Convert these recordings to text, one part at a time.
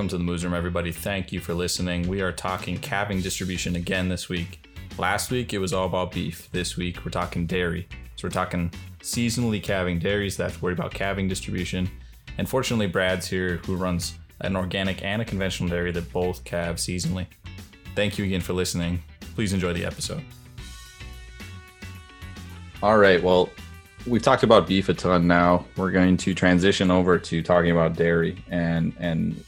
Welcome to the Moos Room, everybody. Thank you for listening. We are talking calving distribution again this week. Last week it was all about beef. This week we're talking dairy. So we're talking seasonally calving dairies that have to worry about calving distribution. And fortunately, Brad's here who runs an organic and a conventional dairy that both calve seasonally. Thank you again for listening. Please enjoy the episode. All right. Well, we've talked about beef a ton now. We're going to transition over to talking about dairy and and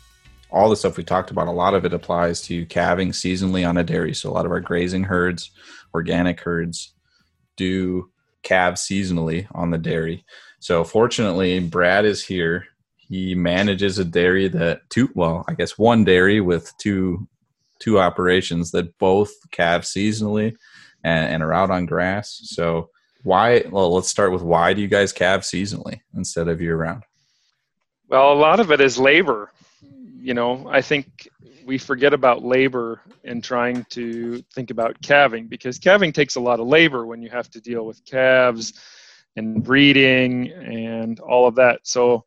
all the stuff we talked about. A lot of it applies to calving seasonally on a dairy. So a lot of our grazing herds, organic herds, do calve seasonally on the dairy. So fortunately, Brad is here. He manages a dairy that two well, I guess one dairy with two two operations that both calve seasonally and, and are out on grass. So why well let's start with why do you guys calve seasonally instead of year round well a lot of it is labor you know i think we forget about labor in trying to think about calving because calving takes a lot of labor when you have to deal with calves and breeding and all of that. So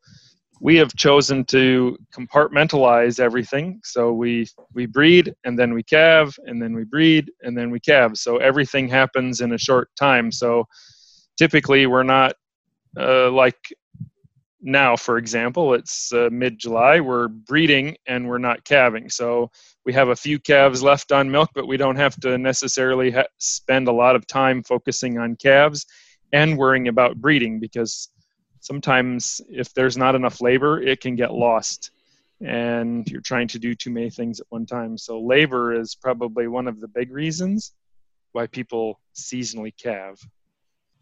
we have chosen to compartmentalize everything. So we we breed and then we calve and then we breed and then we calve. So everything happens in a short time. So typically we're not uh, like now for example it's uh, mid-july we're breeding and we're not calving so we have a few calves left on milk but we don't have to necessarily ha- spend a lot of time focusing on calves and worrying about breeding because sometimes if there's not enough labor, it can get lost and you're trying to do too many things at one time. So labor is probably one of the big reasons why people seasonally calve.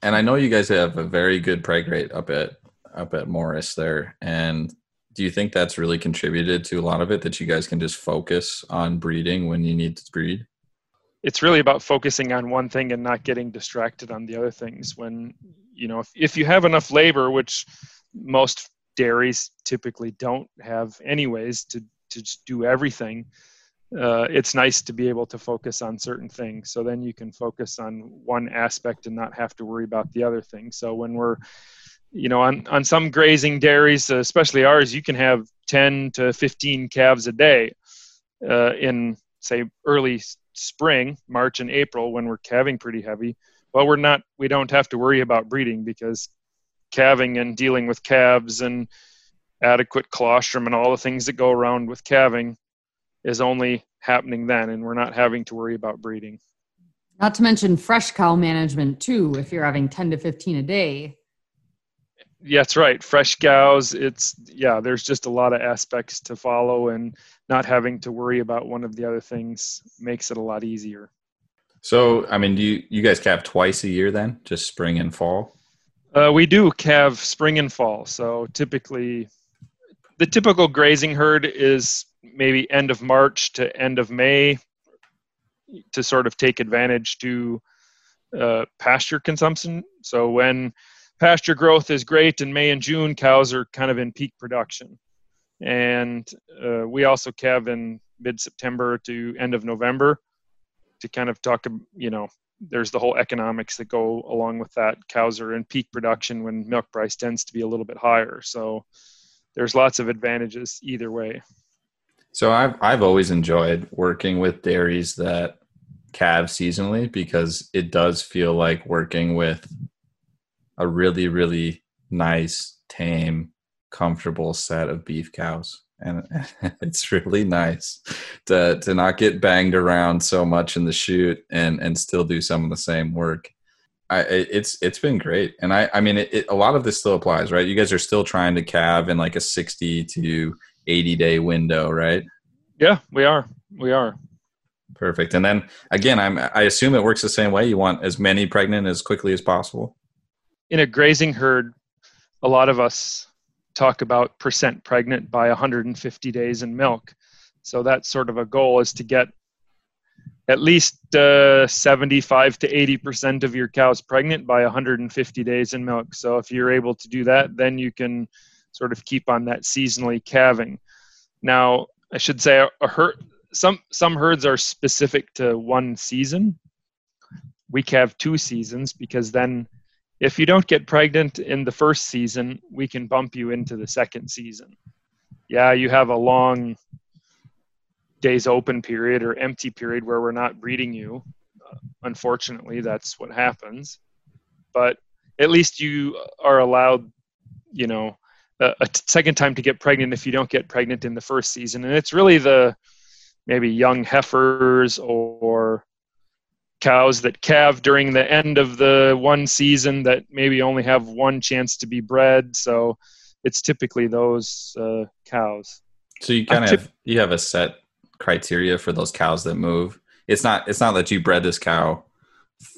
And I know you guys have a very good preg rate up at up at Morris there. And do you think that's really contributed to a lot of it that you guys can just focus on breeding when you need to breed? It's really about focusing on one thing and not getting distracted on the other things when you know if, if you have enough labor which most dairies typically don't have anyways to to just do everything uh, it's nice to be able to focus on certain things so then you can focus on one aspect and not have to worry about the other thing so when we're you know on, on some grazing dairies especially ours you can have 10 to 15 calves a day uh, in say early spring march and april when we're calving pretty heavy. Well we're not we don't have to worry about breeding because calving and dealing with calves and adequate colostrum and all the things that go around with calving is only happening then and we're not having to worry about breeding. Not to mention fresh cow management too if you're having 10 to 15 a day yeah, that's right fresh cows it's yeah there's just a lot of aspects to follow and not having to worry about one of the other things makes it a lot easier so, I mean, do you you guys calve twice a year then, just spring and fall? Uh, we do calve spring and fall. So typically, the typical grazing herd is maybe end of March to end of May to sort of take advantage to uh, pasture consumption. So when pasture growth is great in May and June, cows are kind of in peak production. And uh, we also calve in mid September to end of November to kind of talk, you know, there's the whole economics that go along with that. Cows are in peak production when milk price tends to be a little bit higher. So there's lots of advantages either way. So I've I've always enjoyed working with dairies that calve seasonally because it does feel like working with a really really nice, tame, comfortable set of beef cows and it's really nice to to not get banged around so much in the chute and and still do some of the same work. I it's it's been great, and I I mean it, it, a lot of this still applies, right? You guys are still trying to calve in like a sixty to eighty day window, right? Yeah, we are. We are. Perfect. And then again, I'm I assume it works the same way. You want as many pregnant as quickly as possible. In a grazing herd, a lot of us talk about percent pregnant by 150 days in milk. So that's sort of a goal is to get at least uh, 75 to 80 percent of your cows pregnant by 150 days in milk. So if you're able to do that, then you can sort of keep on that seasonally calving. Now, I should say a, a herd, some some herds are specific to one season. We calve two seasons because then if you don't get pregnant in the first season, we can bump you into the second season. Yeah, you have a long days open period or empty period where we're not breeding you. Uh, unfortunately, that's what happens. But at least you are allowed, you know, a, a second time to get pregnant if you don't get pregnant in the first season. And it's really the maybe young heifers or cows that calve during the end of the one season that maybe only have one chance to be bred. So it's typically those uh, cows. So you kind of you have a set criteria for those cows that move. It's not it's not that you bred this cow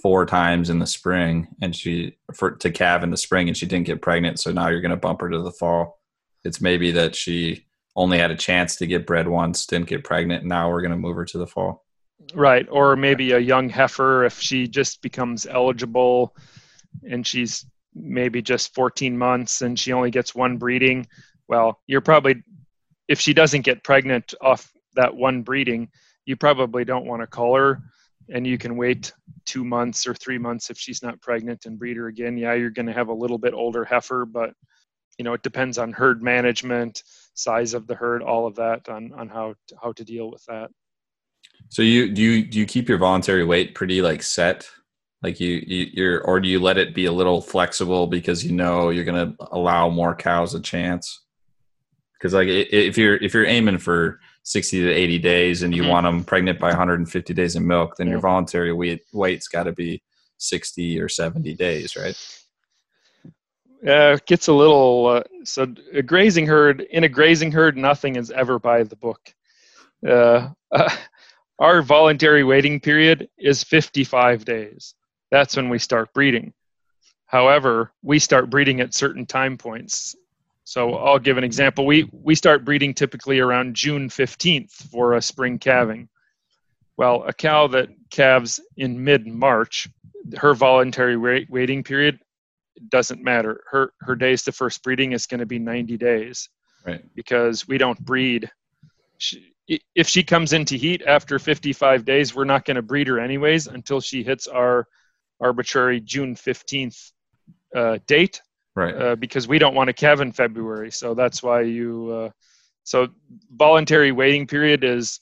four times in the spring and she for to calve in the spring and she didn't get pregnant, so now you're going to bump her to the fall. It's maybe that she only had a chance to get bred once, didn't get pregnant. Now we're going to move her to the fall. Right, or maybe a young heifer if she just becomes eligible and she's maybe just 14 months and she only gets one breeding. Well, you're probably if she doesn't get pregnant off that one breeding, you probably don't want to call her and you can wait two months or three months if she's not pregnant and breed her again. Yeah, you're going to have a little bit older heifer, but you know it depends on herd management, size of the herd, all of that on on how to, how to deal with that. So you do you do you keep your voluntary wait pretty like set? Like you, you you're or do you let it be a little flexible because you know you're going to allow more cows a chance? Because like if you're if you're aiming for 60 to 80 days and you mm-hmm. want them pregnant by 150 days of milk, then yeah. your voluntary wait wait's got to be 60 or 70 days, right? Yeah, uh, it gets a little. Uh, so a grazing herd in a grazing herd, nothing is ever by the book. Uh, uh, our voluntary waiting period is 55 days. That's when we start breeding. However, we start breeding at certain time points. So I'll give an example. We we start breeding typically around June 15th for a spring calving. Well, a cow that calves in mid-March, her voluntary wait, waiting period doesn't matter. Her her days to first breeding is going to be 90 days. Right. Because we don't breed. She, if she comes into heat after 55 days, we're not going to breed her anyways until she hits our arbitrary June 15th uh, date right? Uh, because we don't want to calve in February, so that's why you. Uh, so voluntary waiting period is,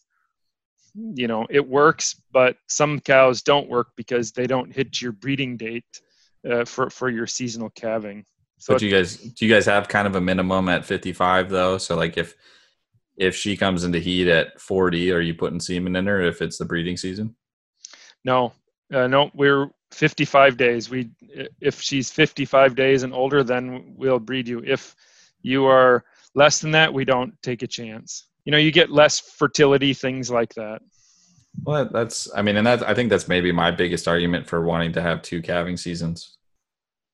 you know, it works, but some cows don't work because they don't hit your breeding date uh, for for your seasonal calving. So do you guys do you guys have kind of a minimum at 55 though? So like if if she comes into heat at 40, are you putting semen in her if it's the breeding season? No, uh, no, we're 55 days. We, if she's 55 days and older, then we'll breed you. If you are less than that, we don't take a chance. You know, you get less fertility, things like that. Well, that's, I mean, and that, I think that's maybe my biggest argument for wanting to have two calving seasons.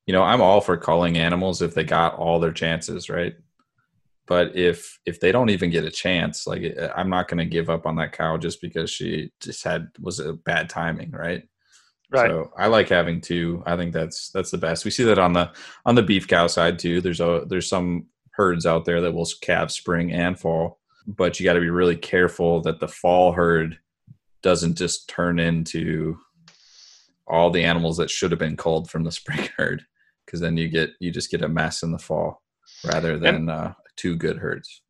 You know, I'm all for culling animals if they got all their chances, right? But if if they don't even get a chance, like I'm not going to give up on that cow just because she just had was a bad timing, right? Right. So I like having two. I think that's that's the best. We see that on the on the beef cow side too. There's a there's some herds out there that will calve spring and fall, but you got to be really careful that the fall herd doesn't just turn into all the animals that should have been culled from the spring herd because then you get you just get a mess in the fall rather than uh, two good herds.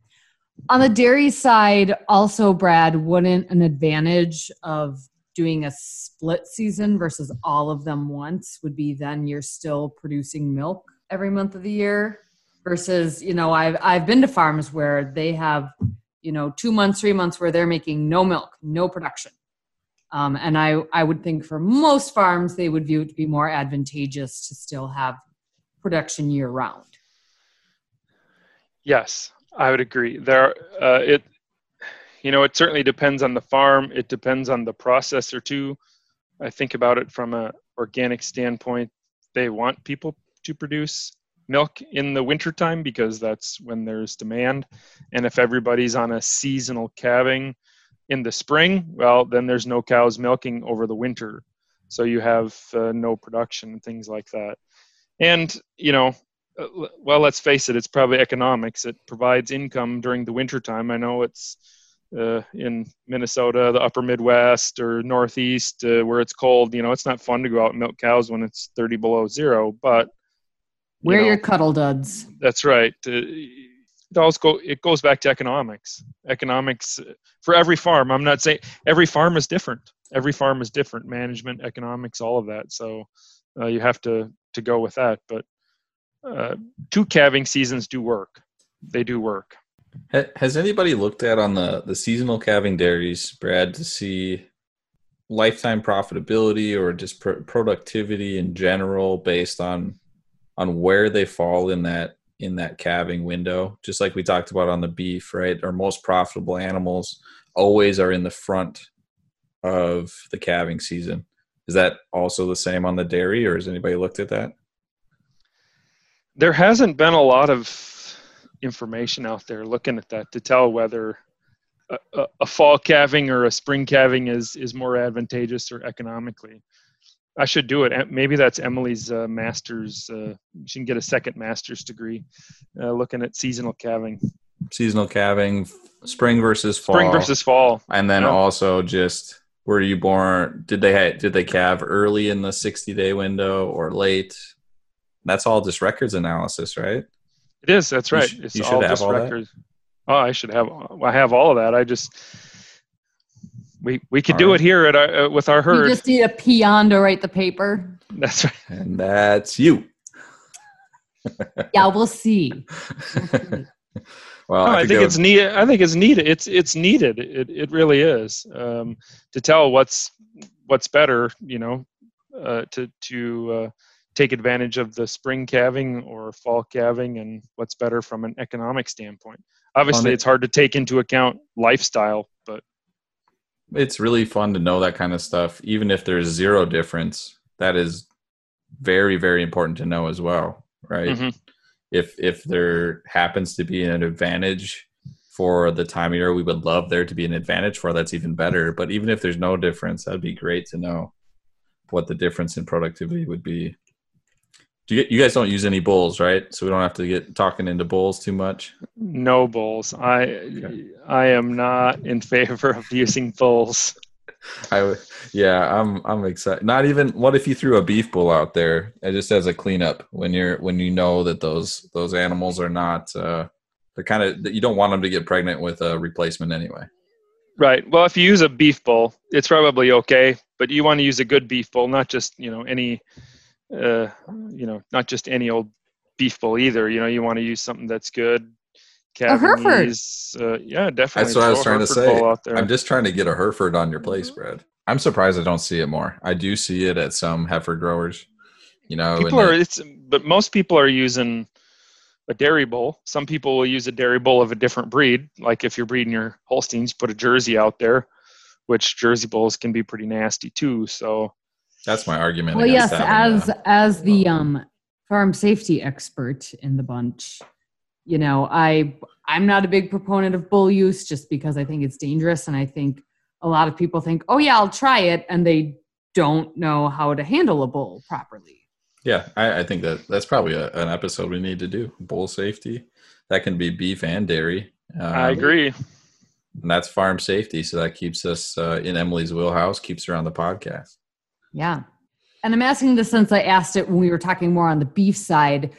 On the dairy side, also, Brad, wouldn't an advantage of doing a split season versus all of them once would be then you're still producing milk every month of the year versus you know I've I've been to farms where they have you know two months three months where they're making no milk no production um, and I I would think for most farms they would view it to be more advantageous to still have production year round. Yes, I would agree. There, uh, it you know, it certainly depends on the farm. It depends on the processor too. I think about it from a organic standpoint. They want people to produce milk in the wintertime because that's when there's demand. And if everybody's on a seasonal calving in the spring, well, then there's no cows milking over the winter. So you have uh, no production and things like that. And, you know, well, let's face it, it's probably economics. It provides income during the wintertime. I know it's uh, in Minnesota, the upper Midwest or Northeast, uh, where it's cold. You know, it's not fun to go out and milk cows when it's 30 below zero, but wear you know, your Cuddl Duds. That's right. Uh, it always go it goes back to economics economics uh, for every farm i'm not saying every farm is different every farm is different management economics all of that so uh, you have to to go with that but uh, two calving seasons do work. They do work. Has anybody looked at on the the seasonal calving dairies brad to see lifetime profitability or just pr- productivity in general based on on where they fall in that in that calving window? Just like we talked about on the beef right? Our most profitable animals always are in the front of the calving season. Is that also the same on the dairy or has anybody looked at that there hasn't been a lot of information out there looking at that to tell whether a, a, fall calving or a spring calving is is more advantageous or economically. I should do it. Maybe that's Emily's uh, master's. Uh, she can get a second master's degree, uh, looking at seasonal calving. Seasonal calving, spring versus fall. Spring versus fall, and then yeah. also just were you born? Did they did they calve early in the sixty day window or late? That's all just records analysis, right? It is. That's right. You sh- it's all just all records. That? Oh, I should have. I have all of that. I just we we could all do right. it here at our, uh, with our herd. You just need a peon to write the paper. That's right. And that's you. yeah, we'll see. well, I, I think it's needed. I think it's needed. It's it's needed. It it really is um, to tell what's what's better. You know, uh, to to uh, take advantage of the spring calving or fall calving and what's better from an economic standpoint. Obviously, it's hard to take into account lifestyle, but it's really fun to know that kind of stuff. Even if there's zero difference, that is very, very important to know as well, right? Mm-hmm. If if there happens to be an advantage for the time of year we would love there to be an advantage for, that's even better. But even if there's no difference, that'd be great to know what the difference in productivity would be. Do you, you guys don't use any bulls, right? So we don't have to get talking into bulls too much. No bulls. I okay. I am not in favor of using bulls. I yeah, I'm I'm excited. Not even what if you threw a beef bull out there just as a cleanup when you're when you know that those those animals are not uh they're kind of you don't want them to get pregnant with a replacement anyway. Right. Well, if you use a beef bull, it's probably okay, but you want to use a good beef bull, not just, you know, any uh, you know, not just any old beef bull either. You know, you want to use something that's good. a Hereford. Uh, yeah, definitely. That's what I was trying Hereford to say. I'm just trying to get a Hereford on your place, mm-hmm. Brad. I'm surprised I don't see it more. I do see it at some heifer growers. You know, people are. It, it's but most people are using a dairy bull. Some people will use a dairy bull of a different breed. Like if you're breeding your Holsteins, put a Jersey out there, which Jersey bulls can be pretty nasty too. So that's my argument. Well, yes, as a, as the um, farm safety expert in the bunch, you know, I I'm not a big proponent of bull use just because I think it's dangerous, and I think a lot of people think, oh yeah, I'll try it, and they don't know how to handle a bull properly. Yeah, I, I think that that's probably a, an episode we need to do. Bull safety. That can be beef and dairy. Um, I agree. And that's farm safety, so that keeps us uh, in Emily's wheelhouse, keeps her on the podcast. Yeah. And I'm asking this since I asked it when we were talking more on the beef side.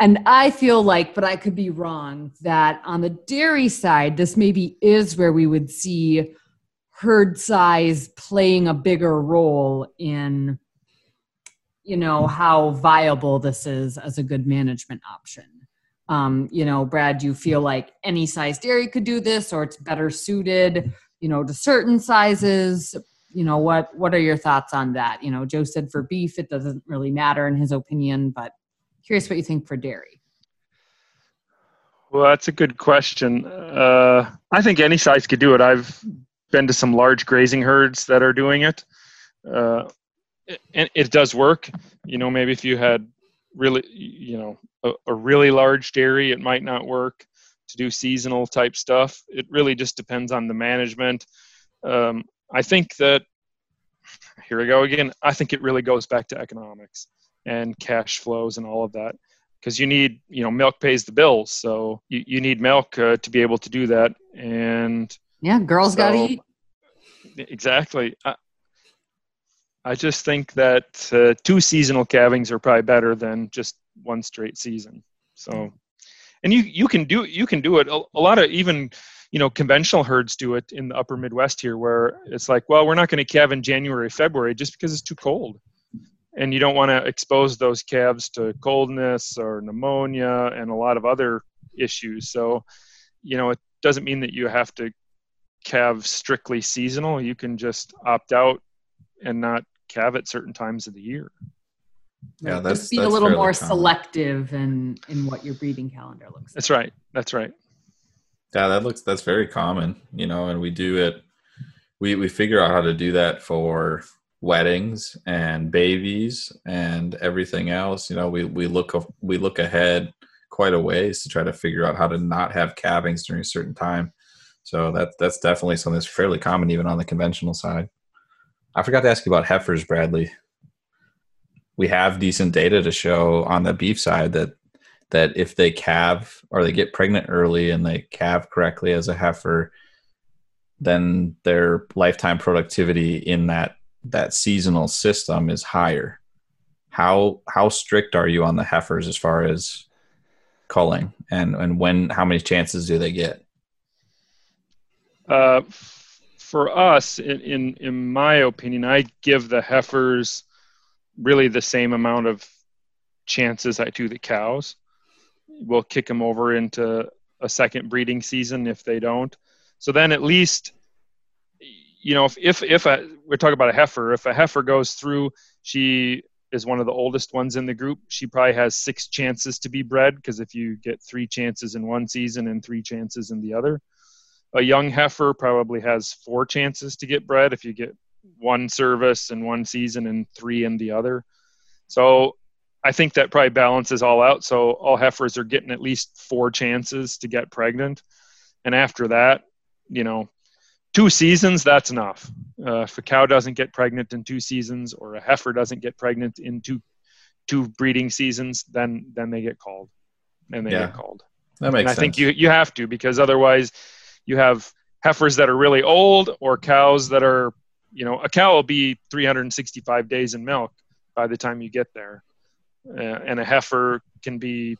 And I feel like, but I could be wrong, that on the dairy side, this maybe is where we would see herd size playing a bigger role in, you know, how viable this is as a good management option. Um, you know, Brad, do you feel like any size dairy could do this or it's better suited, you know, to certain sizes? You know what what are your thoughts on that? You know joe said for beef it doesn't really matter in his opinion but curious what you think for dairy. Well that's a good question. Uh, i think any size could do it. I've been to some large grazing herds that are doing it. Uh, and it does work. You know maybe if you had really you know a, a really large dairy it might not work to do seasonal type stuff. It really just depends on the management. Um, I think that here we go again. I think it really goes back to economics and cash flows and all of that because you need you know milk pays the bills so you, you need milk uh, to be able to do that and yeah girls so, gotta eat exactly I, I just think that uh, two seasonal calvings are probably better than just one straight season so and you you can do you can do it. A, a lot of even you know conventional herds do it in the upper Midwest here, where it's like, well, we're not going to calve in January, February, just because it's too cold, and you don't want to expose those calves to coldness or pneumonia and a lot of other issues. So, you know, it doesn't mean that you have to calve strictly seasonal. You can just opt out and not calve at certain times of the year. Yeah, that's just be that's a little more common. selective in in what your breeding calendar looks like. That's right. That's right. Yeah, that looks that's very common, you know, and we do it. We we figure out how to do that for weddings and babies and everything else. You know, we we look we look ahead quite a ways to try to figure out how to not have calvings during a certain time. So that that's definitely something that's fairly common even on the conventional side. I forgot to ask you about heifers, Bradley. We have decent data to show on the beef side that that if they calve or they get pregnant early and they calve correctly as a heifer, then their lifetime productivity in that that seasonal system is higher. How how strict are you on the heifers as far as culling and and when how many chances do they get? Uh, for us, in, in in my opinion, I give the heifers really the same amount of chances I do the cows. We'll kick them over into a second breeding season if they don't. So then at least, you know, if if, if a, we're talking about a heifer, if a heifer goes through, she is one of the oldest ones in the group. She probably has six chances to be bred because if you get three chances in one season and three chances in the other, a young heifer probably has four chances to get bred if you get one service in one season and three in the other. So I think that probably balances all out. So all heifers are getting at least four chances to get pregnant. And after that, you know, two seasons, that's enough. Uh, if a cow doesn't get pregnant in two seasons or a heifer doesn't get pregnant in two two breeding seasons, then then they get called. And they Yeah. get called That makes sense. and I sense. think you you have to because otherwise you have heifers that are really old or cows that are you know a cow will be 365 days in milk by the time you get there Uh, and a heifer can be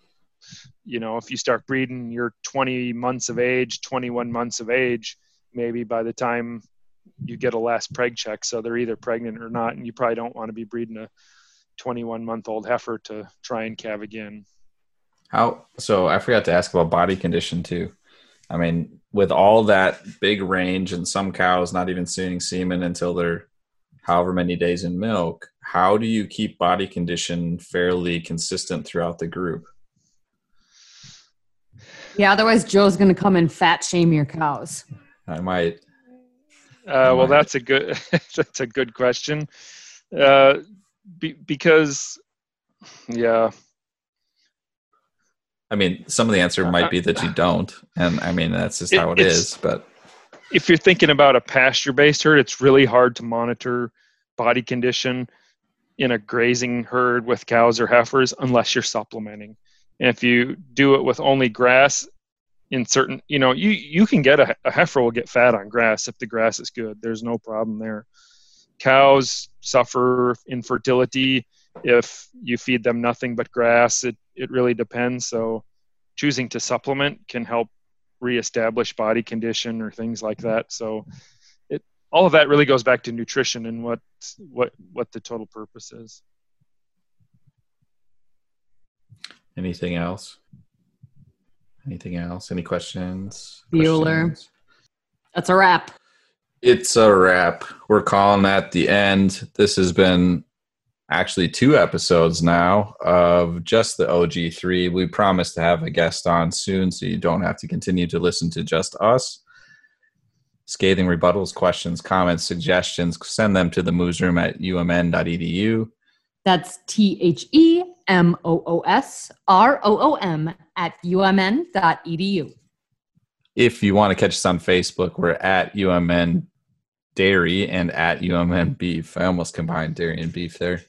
you know if you start breeding you're 20 months of age 21 months of age maybe by the time you get a last preg check so they're either pregnant or not and you probably don't want to be breeding a 21 month old heifer to try and calve again How so? I forgot to ask about body condition too. I mean, with all that big range and some cows not even seeing semen until they're however many days in milk, how do you keep body condition fairly consistent throughout the group? Yeah, otherwise Joe's gonna come and fat shame your cows. I might. Uh, well, that's a good that's a good question. Uh, be, because, yeah, I mean, some of the answer might be that you don't, and I mean that's just how it it's- But if you're thinking about a pasture-based herd, it's really hard to monitor body condition in a grazing herd with cows or heifers unless you're supplementing. And if you do it with only grass, in certain, you know, you you can get a, a heifer will get fat on grass if the grass is good. There's no problem there. Cows suffer infertility if you feed them nothing but grass. It it really depends. So choosing to supplement can help reestablish body condition or things like that. So all of that really goes back to nutrition and what what what the total purpose is. anything else? Anything else? Any questions? Bueller. Questions? That's a wrap. It's a wrap. We're calling that the end. This has been actually two episodes now of just the OG3. We promise to have a guest on soon so you don't have to continue to listen to just us. Scathing rebuttals, questions, comments, suggestions, send them to the moosroom at umn.edu. That's T H E M O O S R O O M at umn.edu. If you want to catch us on Facebook, we're at UMN Dairy and at UMN Beef. I almost combined dairy and beef there.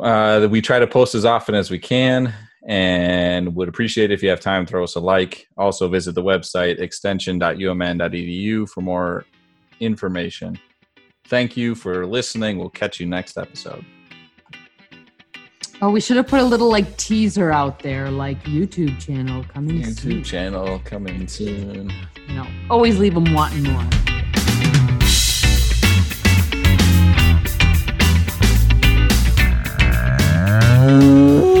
Uh, we try to post as often as we can and would appreciate if you have time throw us a like. Also visit the website extension.umn.edu for more information. Thank you for listening. We'll catch you next episode. Oh we should have put a little like teaser out there like youtube channel coming youtube soon. channel coming soon. You know always leave them wanting more. Ooh.